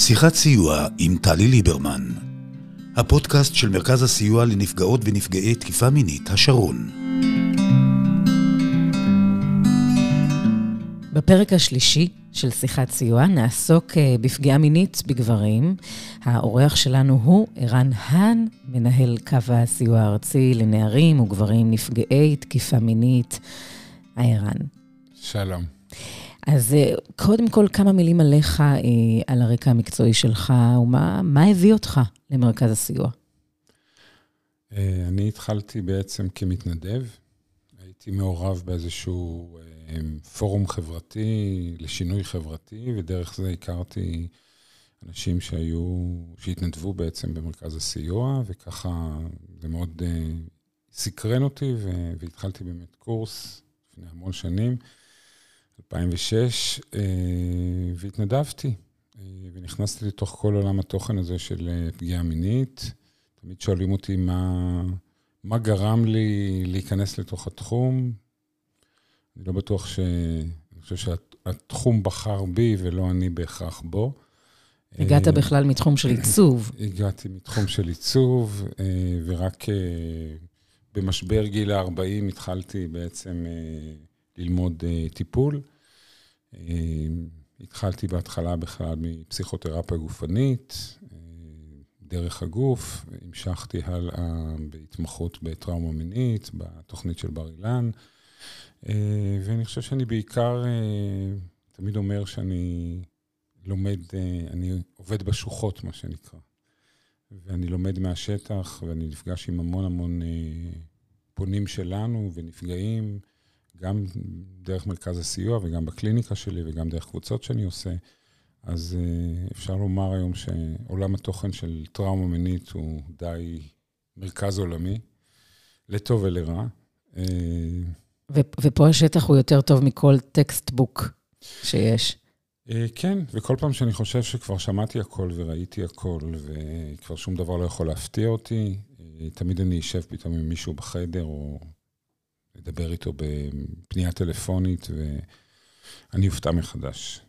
שיחת סיוע עם טלי ליברמן, הפודקאסט של מרכז הסיוע לנפגעות ונפגעי תקיפה מינית, השרון. בפרק השלישי של שיחת סיוע נעסוק אה, בפגיעה מינית בגברים. האורח שלנו הוא ערן האן, מנהל קו הסיוע הארצי לנערים וגברים נפגעי תקיפה מינית. היי ערן. שלום. אז אה, קודם כל, כמה מילים עליך, אה, על הרקע המקצועי שלך, ומה הביא אותך למרכז הסיוע? אני התחלתי בעצם כמתנדב. הייתי מעורב באיזשהו פורום חברתי לשינוי חברתי, ודרך זה הכרתי אנשים שהיו, שהתנדבו בעצם במרכז הסיוע, וככה זה מאוד סקרן אותי, והתחלתי באמת קורס לפני המון שנים, 2006, uh, והתנדבתי, uh, ונכנסתי לתוך כל עולם התוכן הזה של uh, פגיעה מינית. תמיד שואלים אותי מה, מה גרם לי להיכנס לתוך התחום. אני לא בטוח ש... אני חושב שהתחום בחר בי ולא אני בהכרח בו. הגעת אה, בכלל מתחום של עיצוב. הגעתי מתחום של עיצוב, אה, ורק אה, במשבר גיל ה-40 התחלתי בעצם ללמוד טיפול. התחלתי בהתחלה בכלל מפסיכותרפיה גופנית, דרך הגוף, המשכתי הלאה בהתמחות בטראומה מינית, בתוכנית של בר אילן. אה, ואני חושב שאני בעיקר תמיד אומר שאני לומד, אני עובד בשוחות, מה שנקרא. ואני לומד מהשטח, ואני נפגש עם המון המון פונים שלנו ונפגעים, גם דרך מרכז הסיוע וגם בקליניקה שלי וגם דרך קבוצות שאני עושה. אז אפשר לומר היום שעולם התוכן של טראומה מינית הוא די מרכז עולמי, לטוב ולרע. ופה השטח הוא יותר טוב מכל textbook שיש. אה, כן, וכל פעם שאני חושב שכבר שמעתי הכל וראיתי הכל, וכבר שום דבר לא יכול להפתיע אותי, אה, תמיד אני אשב פתאום עם מישהו בחדר, או אדבר איתו בפנייה טלפונית, ואני אופתע מחדש.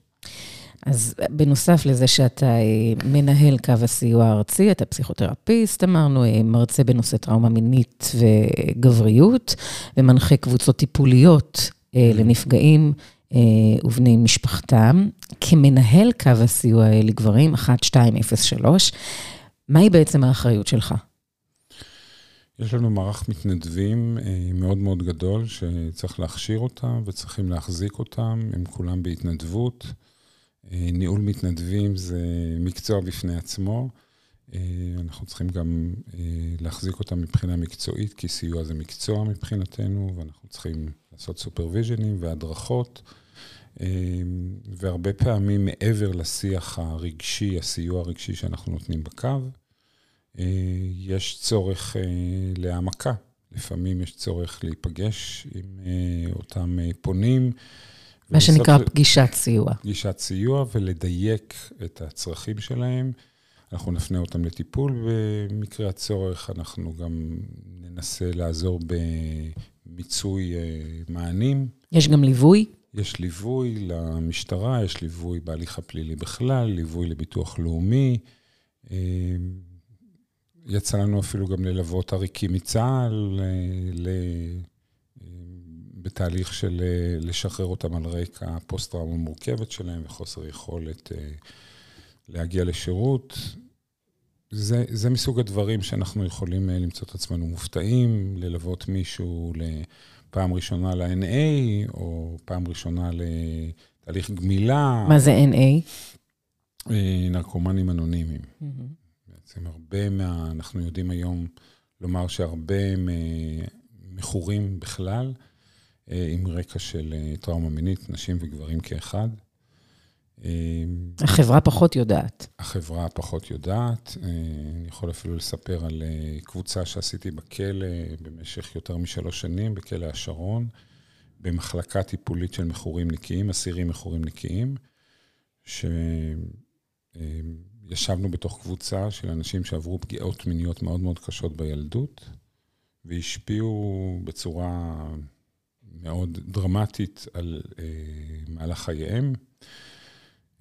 אז בנוסף לזה שאתה אה, מנהל קו הסיוע הארצי, אתה פסיכותרפיסט, אמרנו, אה, מרצה בנושא טראומה מינית וגבריות, ומנחה קבוצות טיפוליות אה, לנפגעים ובני משפחתם. כמנהל קו הסיוע לגברים, 1203, מהי בעצם האחריות שלך? יש לנו מערך מתנדבים מאוד מאוד גדול, שצריך להכשיר אותם וצריכים להחזיק אותם, הם כולם בהתנדבות. אה, ניהול מתנדבים זה מקצוע בפני עצמו. אה, אנחנו צריכים גם אה, להחזיק אותם מבחינה מקצועית, כי סיוע זה מקצוע מבחינתנו, ואנחנו צריכים לעשות סופרוויז'נים והדרכות. והרבה פעמים מעבר לשיח הרגשי, הסיוע הרגשי שאנחנו נותנים בקו, יש צורך להעמקה. לפעמים יש צורך להיפגש עם אותם פונים. מה שנקרא פגישת סיוע. פגישת סיוע ולדייק את הצרכים שלהם. אנחנו נפנה אותם לטיפול במקרה הצורך, אנחנו גם ננסה לעזור במיצוי אה, מענים. יש גם ליווי? יש ליווי למשטרה, יש ליווי בהליך הפלילי בכלל, ליווי לביטוח לאומי. אה, יצא לנו אפילו גם ללוות עריקים מצה"ל, בתהליך של אה, לשחרר אותם על רקע הפוסט-טראומה המורכבת שלהם וחוסר יכולת אה, להגיע לשירות. זה, זה מסוג הדברים שאנחנו יכולים אה, למצוא את עצמנו מופתעים, ללוות מישהו לפעם ראשונה ל-NA, או פעם ראשונה לתהליך גמילה. מה זה NA? נרקומנים אנונימיים. Mm-hmm. בעצם הרבה מה... אנחנו יודעים היום לומר שהרבה מכורים בכלל, אה, עם רקע של אה, טראומה מינית, נשים וגברים כאחד. אה, החברה פחות יודעת. החברה פחות יודעת. אני יכול אפילו לספר על קבוצה שעשיתי בכלא במשך יותר משלוש שנים, בכלא השרון, במחלקה טיפולית של מכורים נקיים, אסירים מכורים נקיים, שישבנו בתוך קבוצה של אנשים שעברו פגיעות מיניות מאוד מאוד קשות בילדות, והשפיעו בצורה מאוד דרמטית על אה, מהלך חייהם.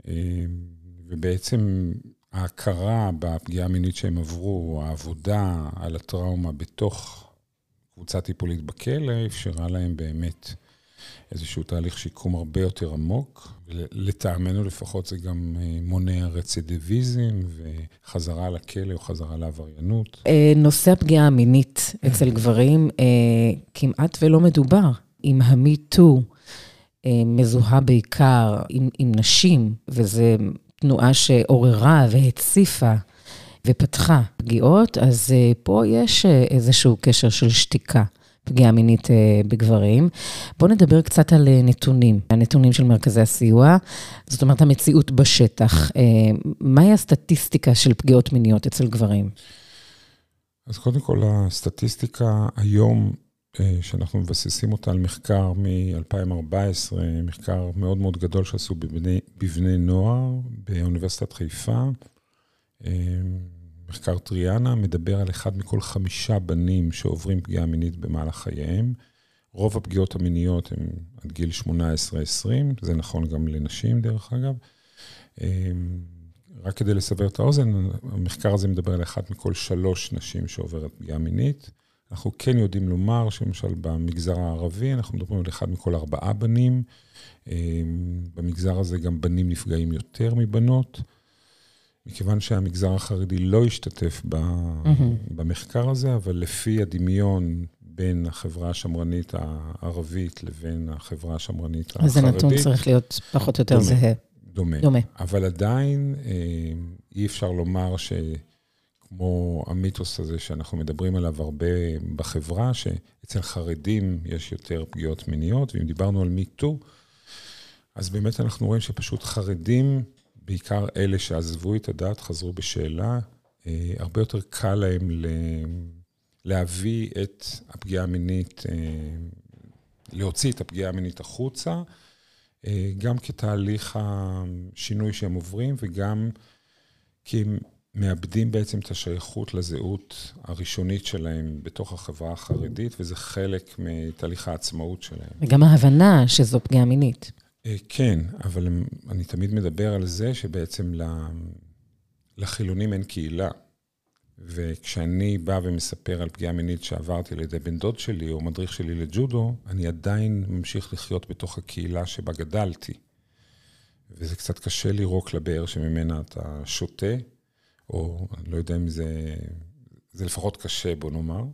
אה, ובעצם ההכרה בפגיעה המינית שהם עברו, העבודה על הטראומה בתוך קבוצה טיפולית בכלא, אפשרה להם באמת איזשהו תהליך שיקום הרבה יותר עמוק. לטעמנו לפחות זה גם אה, מונע רצידיביזם וחזרה לכלא או חזרה לעבריינות. אה, נושא הפגיעה המינית אצל גברים אה, כמעט ולא מדובר. עם ה-MeToo מזוהה בעיקר עם, עם נשים, וזו תנועה שעוררה והציפה ופתחה פגיעות, אז פה יש איזשהו קשר של שתיקה. פגיעה מינית אה, בגברים. בואו נדבר קצת על אה, נתונים, הנתונים של מרכזי הסיוע, זאת אומרת, המציאות בשטח. אה, מהי הסטטיסטיקה של פגיעות מיניות אצל גברים? אז קודם כל, הסטטיסטיקה היום, שאנחנו מבססים אותה על מחקר מ-2014, מחקר מאוד מאוד גדול שעשו בבני, בבני נוער באוניברסיטת חיפה. מחקר טריאנה מדבר על אחד מכל חמישה בנים שעוברים פגיעה מינית במהלך חייהם. רוב הפגיעות המיניות הן עד גיל 18-20, זה נכון גם לנשים דרך אגב. אמ, רק כדי לסבר את האוזן, המחקר הזה מדבר על אחת מכל שלוש נשים שעוברת פגיעה מינית. אנחנו כן יודעים לומר שלמשל במגזר הערבי, אנחנו מדברים על אחד מכל ארבעה בנים. אמ, במגזר הזה גם בנים נפגעים יותר מבנות. מכיוון שהמגזר החרדי לא השתתף ב, mm-hmm. במחקר הזה, אבל לפי הדמיון בין החברה השמרנית הערבית לבין החברה השמרנית החרדית... אז זה נתון צריך להיות פחות או יותר זהה. דומה. דומה. אבל עדיין אה, אי אפשר לומר שכמו המיתוס הזה שאנחנו מדברים עליו הרבה בחברה, שאצל חרדים יש יותר פגיעות מיניות, ואם דיברנו על מיטו, אז באמת אנחנו רואים שפשוט חרדים בעיקר אלה שעזבו את הדת, חזרו בשאלה, אה, הרבה יותר קל להם. להביא את הפגיעה המינית, אה, להוציא את הפגיעה המינית החוצה, אה, גם כתהליך השינוי שהם עוברים וגם כי הם מאבדים בעצם את השייכות לזהות הראשונית שלהם בתוך החברה החרדית, וזה חלק מתהליך העצמאות שלהם. וגם ההבנה שזו פגיעה מינית. אה, כן, אבל אני תמיד מדבר על זה שבעצם לחילונים אין קהילה. וכשאני בא ומספר על פגיעה מינית שעברתי על ידי בן דוד שלי או מדריך שלי לג'ודו, אני עדיין ממשיך לחיות בתוך הקהילה שבה גדלתי. וזה קצת קשה לירוק לבאר שממנה אתה שותה, או אני לא יודע אם זה... זה לפחות קשה, בוא נאמר.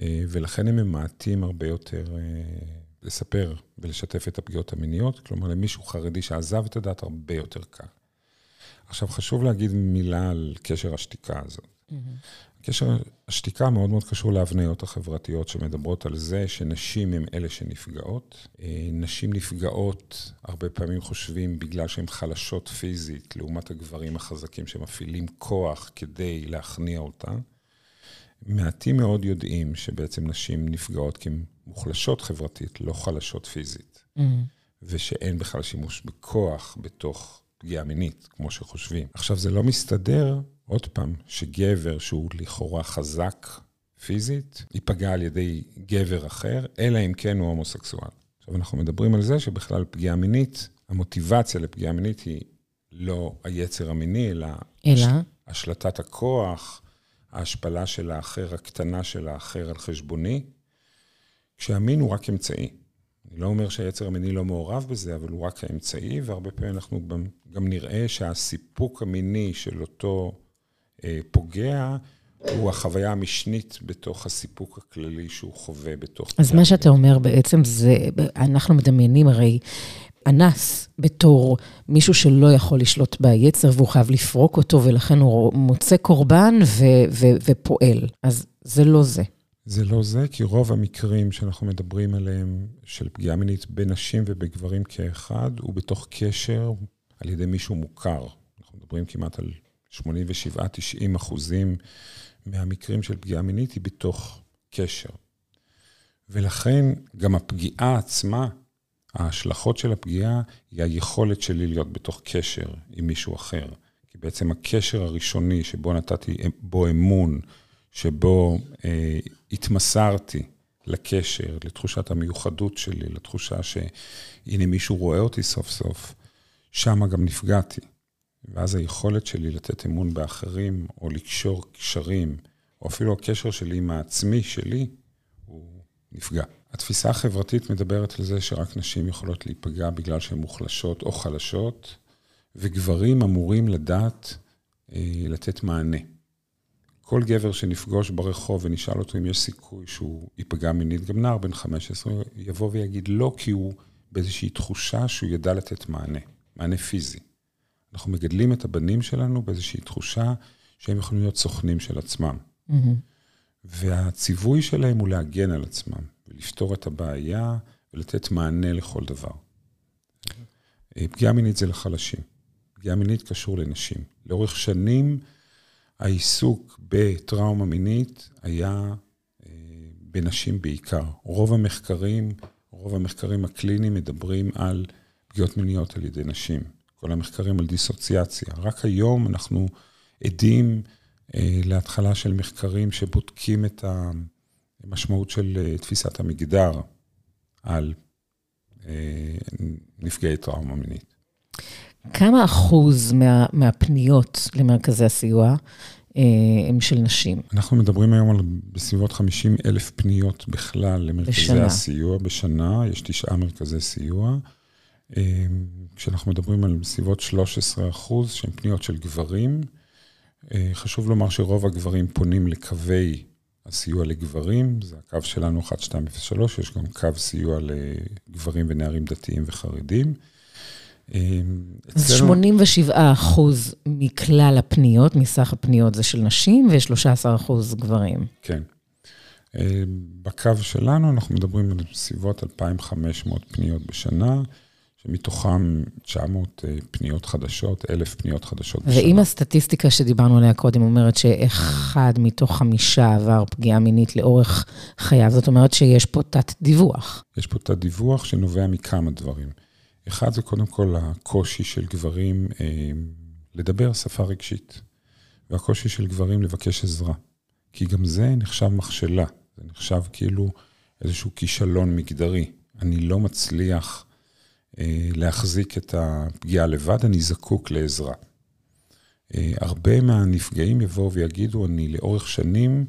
אה, ולכן הם ממעטים הרבה יותר אה, לספר ולשתף את הפגיעות המיניות, כלומר למישהו חרדי שעזב את הדת הרבה יותר קל. עכשיו, חשוב להגיד מילה על קשר השתיקה הזאת. Mm-hmm. קשר השתיקה מאוד מאוד קשור להבניות החברתיות שמדברות על זה שנשים הן אלה שנפגעות. אה, נשים נפגעות, הרבה פעמים חושבים בגלל שהן חלשות פיזית, לעומת הגברים החזקים שמפעילים כוח כדי להכניע אותה. מעטים מאוד יודעים שבעצם נשים נפגעות כי הן מוחלשות חברתית, לא חלשות פיזית, mm-hmm. ושאין בכלל שימוש בכוח בתוך פגיעה מינית, כמו שחושבים. עכשיו, זה לא מסתדר, עוד פעם, שגבר שהוא לכאורה חזק פיזית, ייפגע על ידי גבר אחר, אלא אם כן הוא הומוסקסואל. עכשיו, אנחנו מדברים על זה שבכלל פגיעה מינית, המוטיבציה לפגיעה מינית היא לא היצר המיני, אלא... אלא? השלטת הכוח, ההשפלה של האחר, הקטנה של האחר על חשבוני, כשהמין הוא רק אמצעי. אני לא אומר שהיצר המיני לא מעורב בזה, אבל הוא רק האמצעי, והרבה פעמים אנחנו גם, נראה שהסיפוק המיני של אותו אה, פוגע, הוא החוויה המשנית בתוך הסיפוק הכללי שהוא חווה בתוך... אז מה שאתה אומר בעצם זה, אנחנו מדמיינים הרי אנס בתור מישהו שלא יכול לשלוט ביצר והוא חייב לפרוק אותו, ולכן הוא מוצא קורבן ו- ו- ופועל. אז זה לא זה. זה לא זה, כי רוב המקרים שאנחנו מדברים עליהם, של פגיעה מינית בנשים ובגברים כאחד, הוא בתוך קשר על ידי מישהו מוכר. אנחנו מדברים כמעט על 87-90 אחוזים מהמקרים של פגיעה מינית היא בתוך קשר. ולכן גם הפגיעה עצמה, ההשלכות של הפגיעה, היא היכולת שלי להיות בתוך קשר עם מישהו אחר. כי בעצם הקשר הראשוני שבו נתתי בו אמון, שבו אה, התמסרתי לקשר, לתחושת המיוחדות שלי, לתחושה שהנה מישהו רואה אותי סוף סוף, שם גם נפגעתי. ואז היכולת שלי לתת אמון באחרים, או לקשור קשרים, או אפילו הקשר שלי עם העצמי שלי, הוא נפגע. התפיסה החברתית מדברת על זה שרק נשים יכולות להיפגע בגלל שהן מוחלשות או חלשות, וגברים אמורים לדעת אה, לתת מענה. כל גבר שנפגוש ברחוב ונשאל אותו אם יש סיכוי שהוא ייפגע מינית, גם נער בן 15, יבוא ויגיד לא, כי הוא באיזושהי תחושה שהוא ידע לתת מענה, מענה פיזי. אנחנו מגדלים את הבנים שלנו באיזושהי תחושה שהם יכולים להיות סוכנים של עצמם. Mm-hmm. והציווי שלהם הוא להגן על עצמם, ולפתור את הבעיה ולתת מענה לכל דבר. פגיעה מינית זה לחלשים. פגיעה מינית קשור לנשים. לאורך שנים, העיסוק בטראומה מינית היה אה, בנשים בעיקר. רוב המחקרים, רוב המחקרים הקליניים מדברים על פגיעות מיניות על ידי נשים. כל המחקרים על דיסוציאציה. רק היום אנחנו עדים אה, להתחלה של מחקרים שבודקים את המשמעות של אה, תפיסת המגדר על אה, נפגעי טראומה מינית. כמה אחוז מה, מהפניות למרכזי הסיוע אה, הם של נשים? אנחנו מדברים היום על בסביבות 50 אלף פניות בכלל למרכזי בשנה. הסיוע בשנה, יש תשעה מרכזי סיוע. אה, כשאנחנו מדברים על בסביבות 13 אחוז שהן פניות של גברים, אה, חשוב לומר שרוב הגברים פונים לקווי הסיוע לגברים, זה הקו שלנו 1203, יש גם קו סיוע לגברים ונערים דתיים וחרדים. אז 87 אחוז מכלל הפניות, מסך הפניות זה של נשים, ו-13 אחוז גברים. כן. אה, בקו שלנו אנחנו מדברים על סביבות 2,500 פניות בשנה, שמתוכם 900 אה, פניות חדשות, 1,000 פניות חדשות בשנה. ואם הסטטיסטיקה שדיברנו עליה קודם אומרת שאחד מתוך חמישה עבר פגיעה מינית לאורך חייו, זאת אומרת שיש פה תת-דיווח. יש פה תת-דיווח שנובע מכמה דברים. אחד זה קודם כל הקושי של גברים אה, לדבר שפה רגשית, והקושי של גברים לבקש עזרה. כי גם זה נחשב מכשלה, זה נחשב כאילו איזשהו כישלון מגדרי. אני לא מצליח להחזיק את הפגיעה לבד, אני זקוק לעזרה. אה, הרבה מהנפגעים יבואו ויגידו, אני לאורך שנים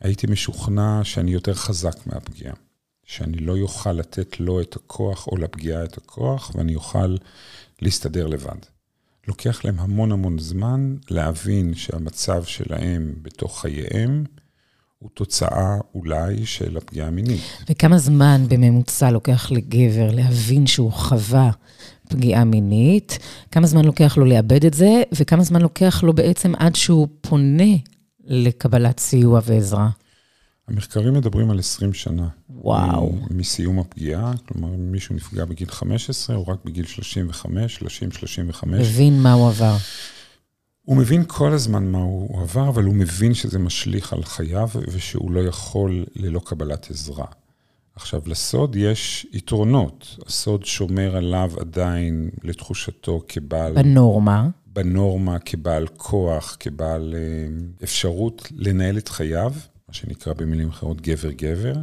הייתי משוכנע שאני יותר חזק מהפגיעה. שאני לא יוכל לתת לו את הכוח או לפגיעה את הכוח, ואני אוכל להסתדר לבד. לוקח להם המון המון זמן להבין שהמצב שלהם בתוך חייהם הוא תוצאה אולי של הפגיעה המינית. וכמה זמן בממוצע לוקח לגבר להבין שהוא חווה פגיעה מינית? כמה זמן לוקח לו לאבד את זה, וכמה זמן לוקח לו בעצם עד שהוא פונה לקבלת סיוע ועזרה? המחקרים מדברים על 20 שנה. וואו. מסיום הפגיעה, כלומר, אם מישהו נפגע בגיל 15, או רק בגיל 35, 30, 35. מבין מה הוא עבר. הוא מבין כל הזמן מה הוא עבר, אבל הוא מבין שזה משליך על חייו, ושהוא לא יכול ללא קבלת עזרה. עכשיו, לסוד יש יתרונות. הסוד שומר עליו עדיין, לתחושתו, כבעל... בנורמה. בנורמה, כבעל כוח, כבעל אה, אפשרות לנהל את חייו. מה שנקרא במילים אחרות גבר-גבר.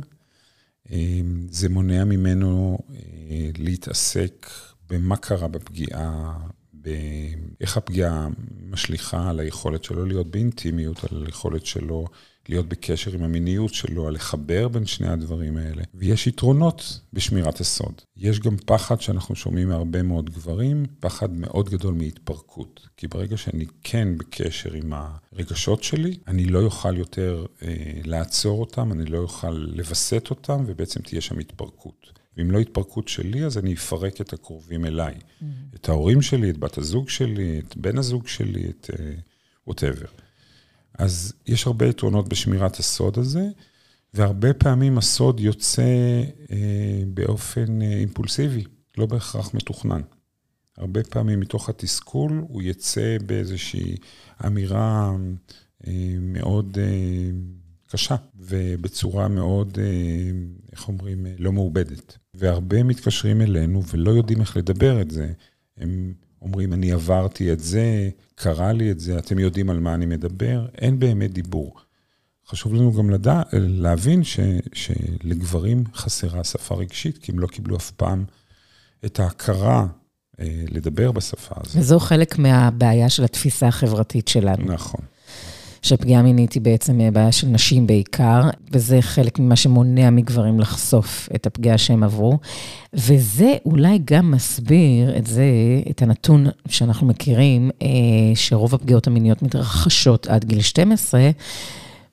אמ, זה מונע ממנו אה, להתעסק במה קרה בפגיעה, באיך הפגיעה משליכה על היכולת שלו להיות באינטימיות, על היכולת שלו להיות בקשר עם המיניות שלו, על לחבר בין שני הדברים האלה. ויש יתרונות בשמירת הסוד. יש גם פחד שאנחנו שומעים מהרבה מאוד גברים, פחד מאוד גדול מהתפרקות. כי ברגע שאני כן בקשר עם הרגשות שלי, אני לא אוכל יותר אה, לעצור אותם, אני לא אוכל לווסת אותם, ובעצם תהיה שם התפרקות. ואם לא התפרקות שלי, אז אני אפרק את הקרובים אליי. Mm-hmm. את ההורים שלי, את בת הזוג שלי, את בן הזוג שלי, את ווטאבר. Uh, אז יש הרבה יתרונות בשמירת הסוד הזה, והרבה פעמים הסוד יוצא אה, באופן אה, אימפולסיבי, לא בהכרח מתוכנן. הרבה פעמים מתוך התסכול הוא יצא באיזושהי אמירה אה, מאוד אה, קשה, ובצורה מאוד, אה, איך אומרים, אה, לא מעובדת. והרבה מתקשרים אלינו ולא יודעים איך לדבר את זה. הם אומרים, אני עברתי את זה, קרה לי את זה, אתם יודעים על מה אני מדבר, אין באמת דיבור. חשוב לנו גם לדע, להבין ש, שלגברים חסרה שפה רגשית, כי הם לא קיבלו אף פעם את ההכרה אה, לדבר בשפה הזאת. וזו חלק מהבעיה של התפיסה החברתית שלנו. נכון. שפגיעה מינית היא בעצם אה, בעיה של נשים בעיקר, וזה חלק ממה שמונע מגברים לחשוף את הפגיעה שהם עברו. וזה אולי גם מסביר את זה, את הנתון שאנחנו מכירים, אה, שרוב הפגיעות המיניות מתרחשות עד גיל 12,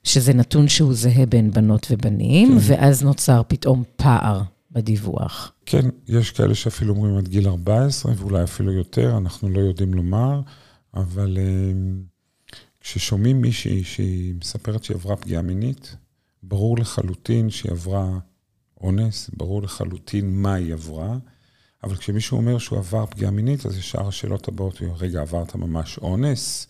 שזה נתון שהוא זהה בין בנות ובנים, כן. ואז נוצר פתאום פער בדיווח. כן, יש כאלה שאפילו אומרים עד גיל 14, ואולי אפילו יותר, אנחנו לא יודעים לומר, אבל... כששומעים מישהי שהיא מספרת שהיא עברה פגיעה מינית, ברור לחלוטין שהיא עברה אונס, ברור לחלוטין מה היא עברה, אבל כשמישהו אומר שהוא עבר פגיעה מינית, אז ישר השאלות הבאות, רגע, עברת ממש אונס?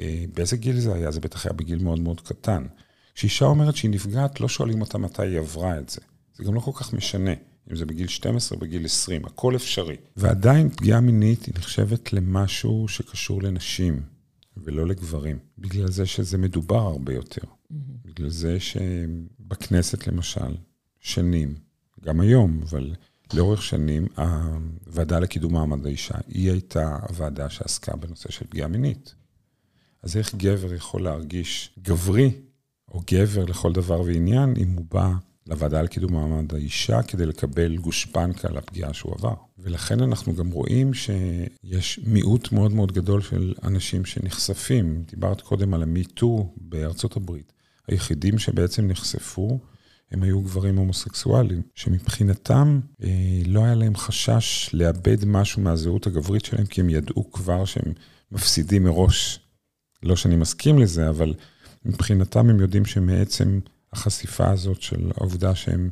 אה, באיזה גיל זה היה? זה בטח היה בגיל מאוד מאוד קטן. כשאישה אומרת שהיא נפגעת, לא שואלים אותה מתי היא עברה את זה. זה גם לא כל כך משנה, אם זה בגיל 12 או בגיל 20, הכל אפשרי. ועדיין פגיעה מינית היא נחשבת למשהו שקשור לנשים. ולא לגברים. בגלל זה שזה מדובר הרבה יותר. Mm-hmm. בגלל זה שבכנסת, למשל, שנים, גם היום, אבל לאורך שנים, הוועדה לקידום מעמד האישה, היא הייתה הוועדה שעסקה בנושא של פגיעה מינית. אז איך גבר יכול להרגיש גברי, או גבר לכל דבר ועניין, אם הוא בא לוועדה לקידום מעמד האישה כדי לקבל גושפנקה לפגיעה שהוא עבר. ולכן אנחנו גם רואים שיש מיעוט מאוד מאוד גדול של אנשים שנחשפים. דיברת קודם על ה-MeToo בארצות הברית. היחידים שבעצם נחשפו הם היו גברים הומוסקסואלים, שמבחינתם אה, לא היה להם חשש לאבד משהו מהזהות הגברית שלהם, כי הם ידעו כבר שהם מפסידים מראש. לא שאני מסכים לזה, אבל מבחינתם הם יודעים שמעצם החשיפה הזאת של העובדה שהם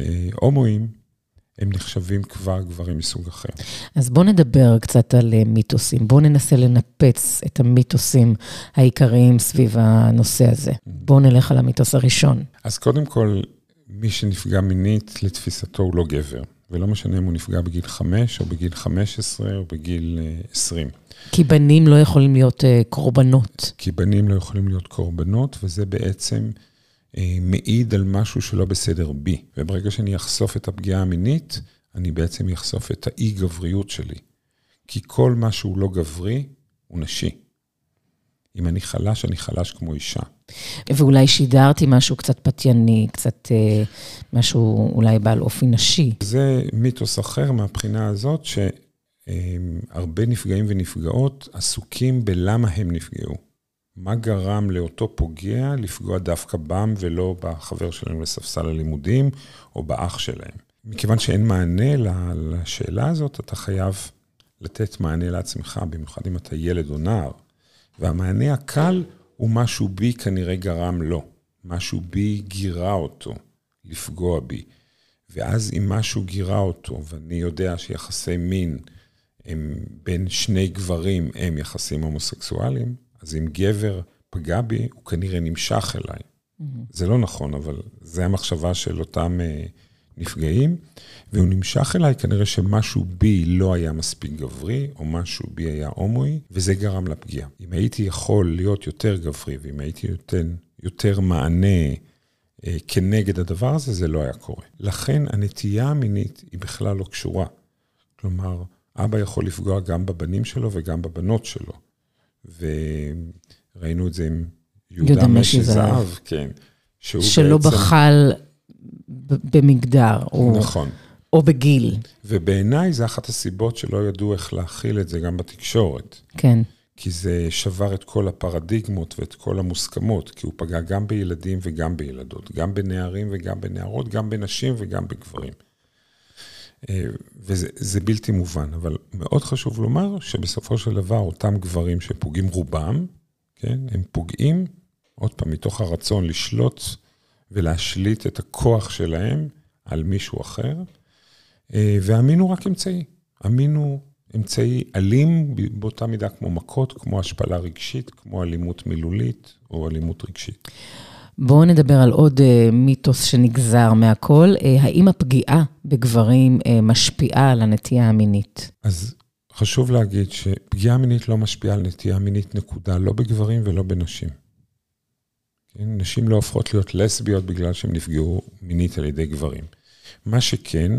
אה, הומואים, הם נחשבים כבר גברים מסוג אחר. אז בואו נדבר קצת על אה, מיתוסים. בואו ננסה לנפץ את המיתוסים העיקריים סביב הנושא הזה. Mm-hmm. בואו נלך על המיתוס הראשון. אז קודם כל, מי שנפגע מינית, לתפיסתו הוא לא גבר. ולא משנה אם הוא נפגע בגיל 5, או בגיל 15, או בגיל 20. אה, כי בנים לא יכולים להיות קורבנות. כי בנים לא יכולים להיות קורבנות, וזה בעצם אה, מעיד על משהו שלא בסדר בי. וברגע שאני אחשוף את הפגיעה המינית, אני בעצם אחשוף את האי-גבריות שלי. כי כל מה שהוא לא גברי, הוא נשי. אם אני חלש, אני חלש כמו אישה. ואולי שידרתי משהו קצת פתייני, קצת אה, משהו אולי בעל אופי נשי. זה מיתוס אחר מהבחינה הזאת, שהרבה נפגעים ונפגעות עסוקים בלמה הם נפגעו. מה גרם לאותו פוגע לפגוע דווקא בם ולא בחבר שלהם לספסל הלימודים או באח שלהם. מכיוון שאין מענה לשאלה הזאת, אתה חייב לתת מענה לעצמך, במיוחד אם אתה ילד או נער. והמענה הקל הוא משהו בי כנראה גרם לו, משהו בי גירה אותו לפגוע בי. ואז אם משהו גירה אותו, ואני יודע שיחסי מין הם בין שני גברים הם יחסים הומוסקסואליים, אז אם גבר פגע בי, הוא כנראה נמשך אליי. Mm-hmm. זה לא נכון, אבל זה המחשבה של אותם uh, נפגעים, והוא נמשך אליי, כנראה שמשהו בי לא היה מספיק גברי, או משהו בי היה הומואי, וזה גרם לפגיעה. אם הייתי יכול להיות יותר גברי, ואם הייתי נותן יותר מענה uh, כנגד הדבר הזה, זה לא היה קורה. לכן הנטייה המינית היא בכלל לא קשורה. כלומר, אבא יכול לפגוע גם בבנים שלו וגם בבנות שלו. וראינו את זה עם יהודה משי זהב, כן. שלא בעצם... בחל במגדר. או... נכון. או בגיל. ובעיניי זה אחת הסיבות שלא ידעו איך להכיל את זה גם בתקשורת. כן. כי זה שבר את כל הפרדיגמות ואת כל המוסכמות, כי הוא פגע גם בילדים וגם בילדות, גם בנערים וגם בנערות, גם בנשים וגם בגברים. אה, וזה בלתי מובן, אבל מאוד חשוב לומר שבסופו של דבר אותם גברים שפוגעים רובם, כן, הם פוגעים, עוד פעם, מתוך הרצון לשלוט ולהשליט את הכוח שלהם על מישהו אחר, אה, והמין הוא רק אמצעי. המין הוא אמצעי אלים באותה מידה כמו מכות, כמו השפלה רגשית, כמו אלימות מילולית או אלימות רגשית. בואו נדבר על עוד uh, מיתוס שנגזר מהכל. Uh, האם הפגיעה בגברים uh, משפיעה על הנטייה המינית? אז חשוב להגיד שפגיעה מינית לא משפיעה על נטייה מינית, נקודה, לא בגברים ולא בנשים. כן? נשים לא הופכות להיות לסביות בגלל שהן נפגעו מינית על ידי גברים. מה שכן,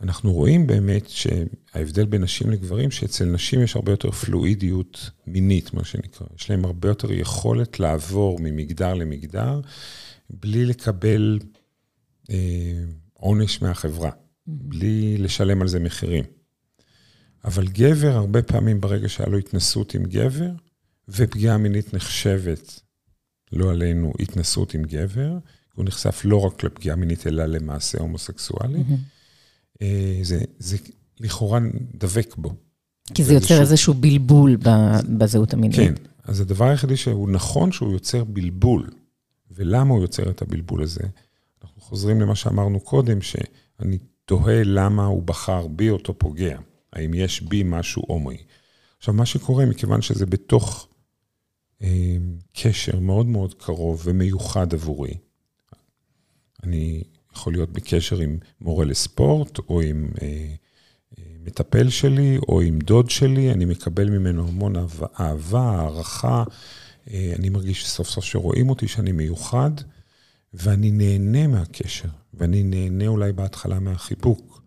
אנחנו רואים באמת שההבדל בין נשים לגברים, שאצל נשים יש הרבה יותר פלואידיות מינית, מה שנקרא. יש להם הרבה יותר יכולת לעבור ממגדר למגדר, בלי לקבל אה, עונש מהחברה, בלי לשלם על זה מחירים. אבל גבר, הרבה פעמים ברגע שהיה לו התנסות עם גבר, ופגיעה מינית נחשבת, לא עלינו, התנסות עם גבר, הוא נחשף לא רק לפגיעה מינית, אלא למעשה הומוסקסואלי. Mm-hmm. זה, זה לכאורה דבק בו. כי זה יוצר איזשהו בלבול בזהות המינית. כן, אז הדבר היחידי שהוא נכון שהוא יוצר בלבול. ולמה הוא יוצר את הבלבול הזה? אנחנו חוזרים למה שאמרנו קודם, שאני תוהה למה הוא בחר בי אותו פוגע. האם יש בי משהו הומואי. עכשיו, מה שקורה, מכיוון שזה בתוך אה, קשר מאוד מאוד קרוב ומיוחד עבורי, אני יכול להיות בקשר עם מורה לספורט, או עם אה, אה, מטפל שלי, או עם דוד שלי, אני מקבל ממנו המון אהבה, הערכה, אה, אני מרגיש סוף סוף שרואים אותי, שאני מיוחד, ואני נהנה מהקשר, ואני נהנה אולי בהתחלה מהחיבוק.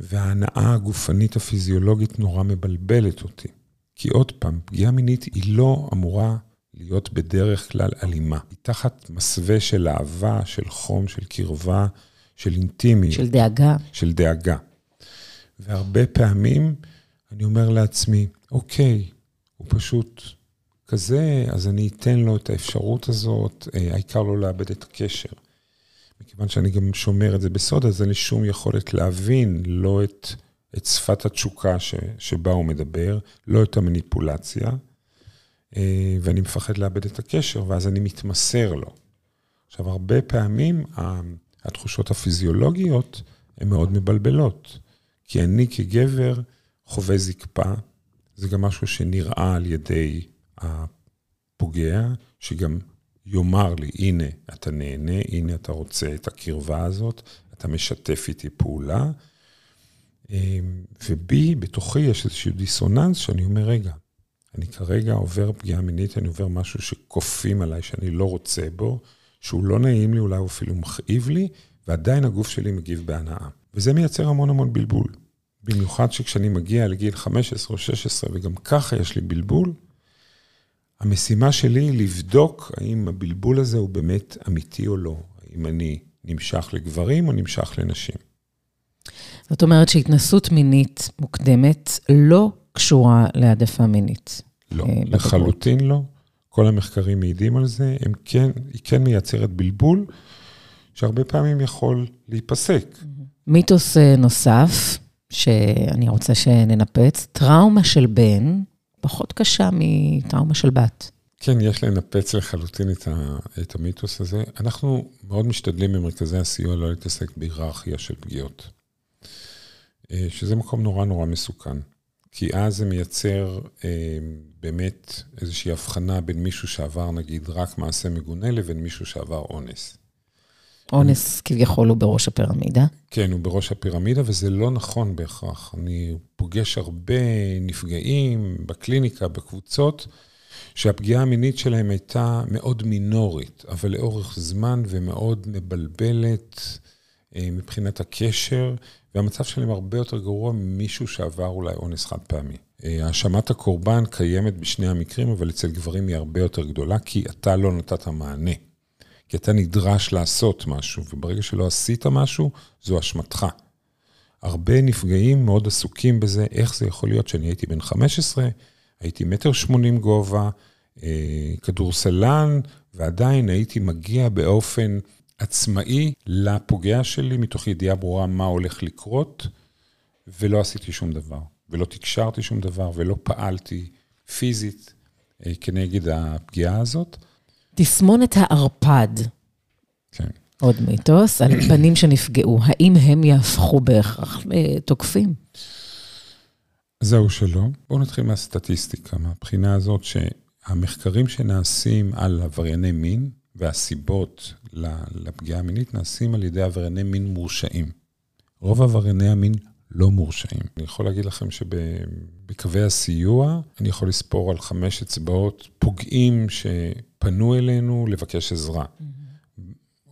וההנאה הגופנית הפיזיולוגית נורא מבלבלת אותי. כי עוד פעם, פגיעה מינית היא לא אמורה להיות בדרך כלל אלימה. היא תחת מסווה של אהבה, של חום, של קרבה, של אינטימיות. של דאגה. של דאגה. והרבה פעמים אני אומר לעצמי, אוקיי, הוא פשוט כזה, אז אני אתן לו את האפשרות הזאת, אה, העיקר לא לאבד את הקשר. מכיוון שאני גם שומר את זה בסוד, אז אין לי שום יכולת להבין לא את, את שפת התשוקה ש, שבה הוא מדבר, לא את המניפולציה, ואני מפחד לאבד את הקשר, ואז אני מתמסר לו. עכשיו, הרבה פעמים התחושות הפיזיולוגיות הן מאוד מבלבלות, כי אני כגבר חווה זקפה, זה גם משהו שנראה על ידי הפוגע, שגם יאמר לי, הנה, אתה נהנה, הנה, אתה רוצה את הקרבה הזאת, אתה משתף איתי פעולה. אמ, ובי, בתוכי, יש איזשהו דיסוננס שאני אומר, רגע, אני כרגע עובר פגיעה מינית, אני עובר משהו שכופים עליי, שאני לא רוצה בו, שהוא לא נעים לי, אולי הוא אפילו מכאיב לי, ועדיין הגוף שלי מגיב בהנאה. וזה מייצר המון המון בלבול. במיוחד שכשאני מגיע לגיל 15 או 16, וגם ככה יש לי בלבול, המשימה שלי היא לבדוק האם הבלבול הזה הוא באמת אמיתי או לא. האם אני נמשך לגברים או נמשך לנשים. זאת אומרת שהתנסות מינית מוקדמת לא קשורה להעדפה מינית. לא, אה, לחלוטין לא. כל המחקרים מעידים על זה. הם כן, היא כן מייצרת בלבול, שהרבה פעמים יכול להיפסק. מיתוס אה, נוסף, שאני רוצה שננפץ, טראומה של בן פחות קשה מטראומה של בת. כן, יש לנפץ לחלוטין את, ה, את המיתוס הזה. אנחנו מאוד משתדלים במרכזי הסיוע לא להתעסק בהיררכיה של פגיעות, אה, שזה מקום נורא נורא מסוכן. כי אז זה מייצר אה, באמת איזושהי הבחנה בין מישהו שעבר נגיד רק מעשה מגונה לבין מישהו שעבר אונס. אונס כביכול הוא בראש הפירמידה. כן, הוא בראש הפירמידה, וזה לא נכון בהכרח. אני פוגש הרבה נפגעים בקליניקה, בקבוצות, שהפגיעה המינית שלהם הייתה מאוד מינורית, אבל לאורך זמן ומאוד מבלבלת מבחינת הקשר, והמצב שלהם הרבה יותר גרוע ממישהו שעבר אולי אונס חד פעמי. אה, האשמת הקורבן קיימת בשני המקרים, אבל אצל גברים היא הרבה יותר גדולה, כי אתה לא נתת מענה. כי אתה נדרש לעשות משהו, וברגע שלא עשית משהו, זו אשמתך. הרבה נפגעים מאוד עסוקים בזה, איך זה יכול להיות שאני הייתי בן 15, הייתי מטר שמונים גובה, אה, כדורסלן, ועדיין הייתי מגיע באופן עצמאי לפוגע שלי, מתוך ידיעה ברורה מה הולך לקרות, ולא עשיתי שום דבר, ולא תקשרתי שום דבר, ולא פעלתי פיזית אה, כנגד הפגיעה הזאת. תסמונת הערפד. כן. עוד מיתוס, על בנים שנפגעו, האם הם יהפכו בהכרח לתוקפים? זהו שלא. בואו נתחיל מהסטטיסטיקה, מהבחינה הזאת שהמחקרים שנעשים על עברייני מין והסיבות לפגיעה המינית נעשים על ידי עברייני מין מורשעים. רוב עברייני המין לא מורשעים. אני יכול להגיד לכם שבקווי הסיוע, אני יכול לספור על חמש אצבעות פוגעים שפנו אלינו לבקש עזרה.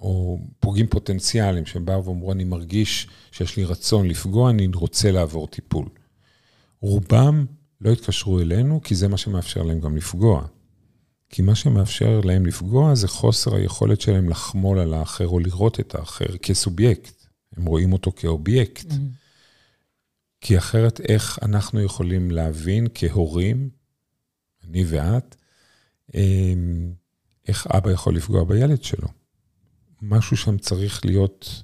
או פוגעים פוטנציאליים, שהם באו ואמרו, אני מרגיש שיש לי רצון לפגוע, אני רוצה לעבור טיפול. רובם לא התקשרו אלינו, כי זה מה שמאפשר להם גם לפגוע. כי מה שמאפשר להם לפגוע זה חוסר היכולת שלהם לחמול על האחר או לראות את האחר כסובייקט. הם רואים אותו כאובייקט. Mm-hmm. כי אחרת איך אנחנו יכולים להבין כהורים, אני ואת, אמ, איך אבא יכול לפגוע בילד שלו. משהו שם צריך להיות,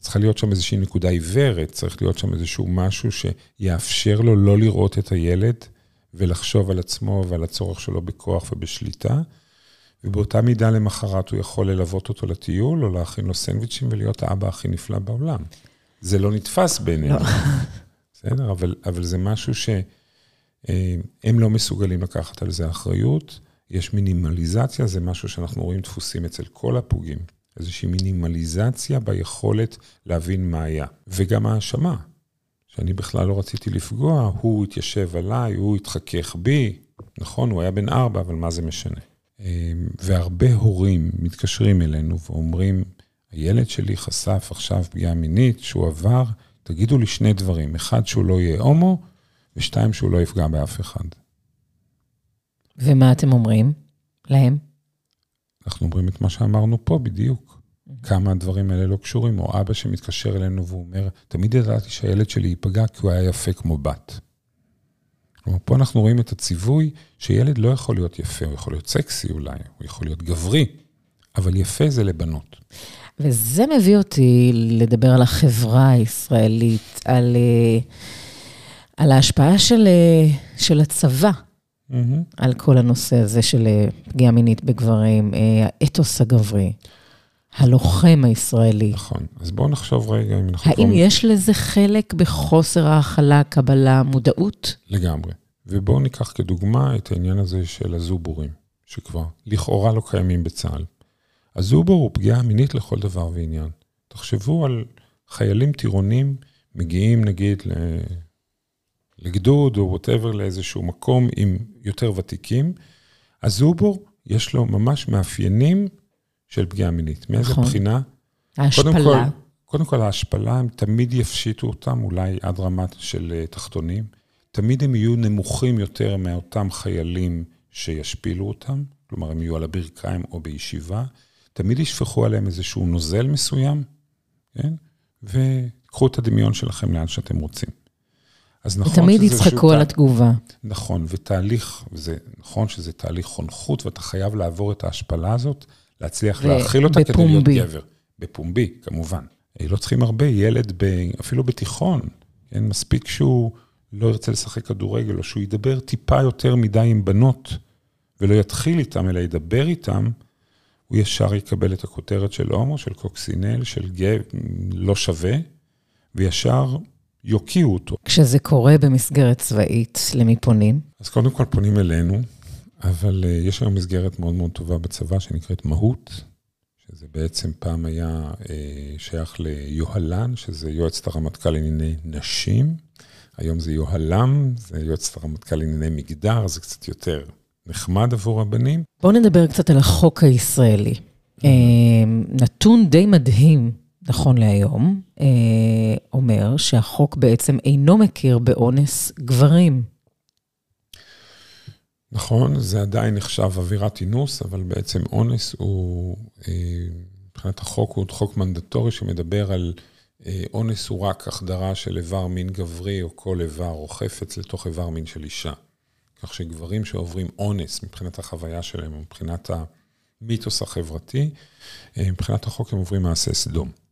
צריכה להיות שם איזושהי נקודה עיוורת, צריך להיות שם איזשהו משהו שיאפשר לו לא לראות את הילד ולחשוב על עצמו ועל הצורך שלו בכוח ובשליטה. ובאותה מידה למחרת הוא יכול ללוות אותו לטיול, או להכין לו סנדוויצ'ים ולהיות האבא הכי נפלא בעולם. זה לא נתפס בינינו. לא. בסדר? אבל, אבל זה משהו שהם לא מסוגלים לקחת על זה אחריות. יש מינימליזציה, זה משהו שאנחנו רואים דפוסים אצל כל הפוגעים. איזושהי מינימליזציה ביכולת להבין מה היה. וגם האשמה, שאני בכלל לא רציתי לפגוע, הוא התיישב עליי, הוא התחכך בי. נכון, הוא היה בן ארבע, אבל מה זה משנה? והרבה הורים מתקשרים אלינו ואומרים, הילד שלי חשף עכשיו פגיעה מינית שהוא עבר, תגידו לי שני דברים, אחד, שהוא לא יהיה הומו, ושתיים, שהוא לא יפגע באף אחד. ומה אתם אומרים להם? אנחנו אומרים את מה שאמרנו פה בדיוק. כמה הדברים האלה לא קשורים, או אבא שמתקשר אלינו והוא אומר, תמיד ידעתי שהילד שלי ייפגע כי הוא היה יפה כמו בת. כלומר, פה אנחנו רואים את הציווי שילד לא יכול להיות יפה, הוא יכול להיות סקסי אולי, הוא יכול להיות גברי, אבל יפה זה לבנות. וזה מביא אותי לדבר על החברה הישראלית, על, אה, על ההשפעה של, אה, של הצבא mm-hmm. על כל הנושא הזה של אה, פגיעה מינית בגברים, האתוס הגברי. הלוחם הישראלי. נכון. אז בואו נחשוב רגע אם אנחנו... האם יש לזה חלק בחוסר ההכלה, קבלה, מודעות? לגמרי. ובואו ניקח כדוגמה את העניין הזה של הזובורים, שכבר לכאורה לא קיימים בצה"ל. הזובור הוא פגיעה מינית לכל דבר ועניין. תחשבו על חיילים טירונים מגיעים נגיד לגדוד או ווטאבר לאיזשהו מקום עם יותר ותיקים. הזובור, יש לו ממש מאפיינים של פגיעה מינית. מאיזה נכון. בחינה? ההשפלה. קודם כל, קודם כל, ההשפלה, הם תמיד יפשיטו אותם, אולי עד רמת של אה, תחתונים. תמיד הם יהיו נמוכים יותר מאותם חיילים שישפילו אותם, כלומר, הם יהיו על הברכיים או בישיבה. תמיד ישפכו עליהם איזשהו נוזל מסוים, כן? וקחו את הדמיון שלכם לאן שאתם רוצים. אז נכון ותמיד יצחקו על התגובה. נכון, ותהליך, וזה נכון שזה תהליך חונכות, ואתה חייב לעבור את ההשפלה הזאת, להצליח ו- להכיל אותה בפומבי. כדי להיות גבר. בפומבי, כמובן. לא צריכים הרבה, ילד ב, אפילו בתיכון, כן? מספיק שהוא לא ירצה לשחק כדורגל, או שהוא ידבר טיפה יותר מדי עם בנות, ולא יתחיל איתם, אלא ידבר איתם, הוא ישר יקבל את הכותרת של הומו, של קוקסינל, של גב, לא שווה, וישר יוקיעו אותו. כשזה קורה במסגרת צבאית, למי פונים? אז קודם כל פונים אלינו, אבל uh, יש היום מסגרת מאוד מאוד טובה בצבא שנקראת מהות, שזה בעצם פעם היה uh, שייך ליוהל"ן, שזה יועצת הרמטכ"ל לענייני נשים. היום זה יוהל"ם, זה יועצת הרמטכ"ל לענייני מגדר, זה קצת יותר נחמד עבור הבנים. בואו נדבר קצת על החוק הישראלי. אה, נתון די מדהים, נכון להיום, אומר שהחוק בעצם אינו מכיר באונס גברים. נכון, זה עדיין נחשב אווירת אינוס, אבל בעצם אונס הוא, אה, מבחינת החוק, הוא חוק מנדטורי שמדבר על אונס הוא רק החדרה של איבר מין גברי או כל איבר או חפץ לתוך איבר מין של אישה. כך שגברים שעוברים אונס מבחינת החוויה שלהם, מבחינת המיתוס החברתי, אה, מבחינת החוק הם עוברים מעשה סדום.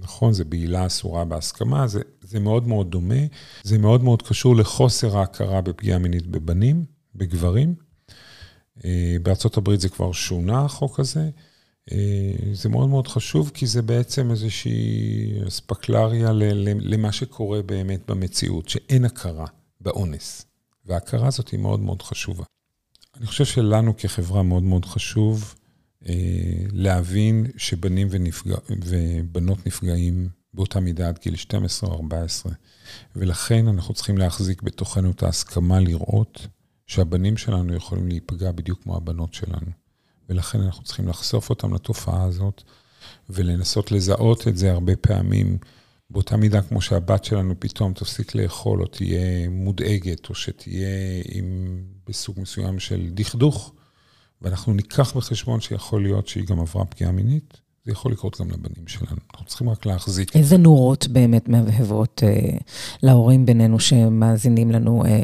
נכון, זה בעילה אסורה בהסכמה, זה, זה מאוד מאוד דומה, זה מאוד מאוד קשור לחוסר ההכרה בפגיעה מינית בבנים, בגברים. אה, בארצות הברית זה כבר שונה, החוק הזה. אה, זה מאוד מאוד חשוב, כי זה בעצם איזושהי אספקלריה למה שקורה באמת במציאות, שאין הכרה באונס. וההכרה הזאת היא מאוד מאוד חשובה. אני חושב שלנו כחברה מאוד מאוד חשוב להבין שבנים ונפגע, ובנות נפגעים באותה מידה עד גיל 12 או 14, ולכן אנחנו צריכים להחזיק בתוכנו את ההסכמה לראות שהבנים שלנו יכולים להיפגע בדיוק כמו הבנות שלנו. ולכן אנחנו צריכים לחשוף אותם לתופעה הזאת, ולנסות לזהות את זה הרבה פעמים, באותה מידה כמו שהבת שלנו פתאום תפסיק לאכול, או תהיה מודאגת, או שתהיה עם, בסוג מסוים של דכדוך, ואנחנו ניקח בחשבון שיכול להיות שהיא גם עברה פגיעה מינית, זה יכול לקרות גם לבנים שלנו. אנחנו צריכים רק להחזיק. איזה נורות באמת מהבהבות אה, להורים בינינו שמאזינים לנו? אה,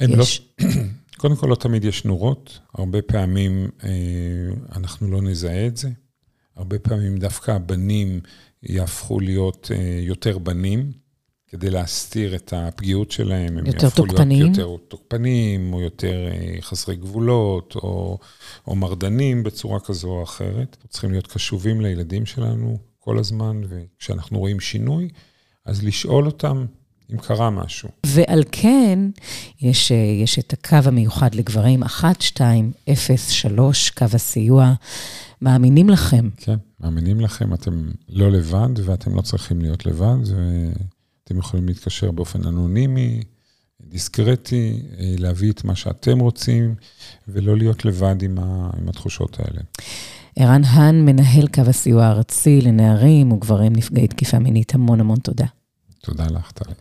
לא- יש? לא, קודם כל, לא תמיד יש נורות. הרבה פעמים אה, אנחנו לא נזהה את זה. הרבה פעמים דווקא הבנים יהפכו להיות אה, יותר בנים. כדי להסתיר את הפגיעות שלהם. יותר תוקפניים? יותר תוקפניים, או יותר אה, חסרי גבולות, או, או מרדנים בצורה כזו או אחרת. צריכים להיות קשובים לילדים שלנו כל הזמן, וכשאנחנו רואים שינוי, אז לשאול אותם אם קרה משהו. ועל כן, יש, אה, יש את הקו המיוחד לגברים, 1203, קו הסיוע. מאמינים לכם. כן, מאמינים לכם, אתם לא לבד, ואתם לא צריכים להיות לבד. ו... אתם יכולים להתקשר באופן אנונימי, דיסקרטי, אה, להביא את מה שאתם רוצים, ולא להיות לבד עם, ה, עם התחושות האלה. ערן האן, מנהל קו הסיוע הארצי לנערים וגברים נפגעי תקיפה מינית, המון המון תודה. תודה לך, טלי.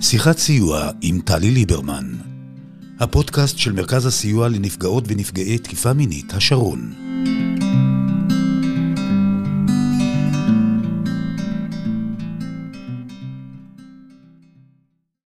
שיחת סיוע עם טלי ליברמן, הפודקאסט של מרכז הסיוע לנפגעות ונפגעי תקיפה מינית, השרון.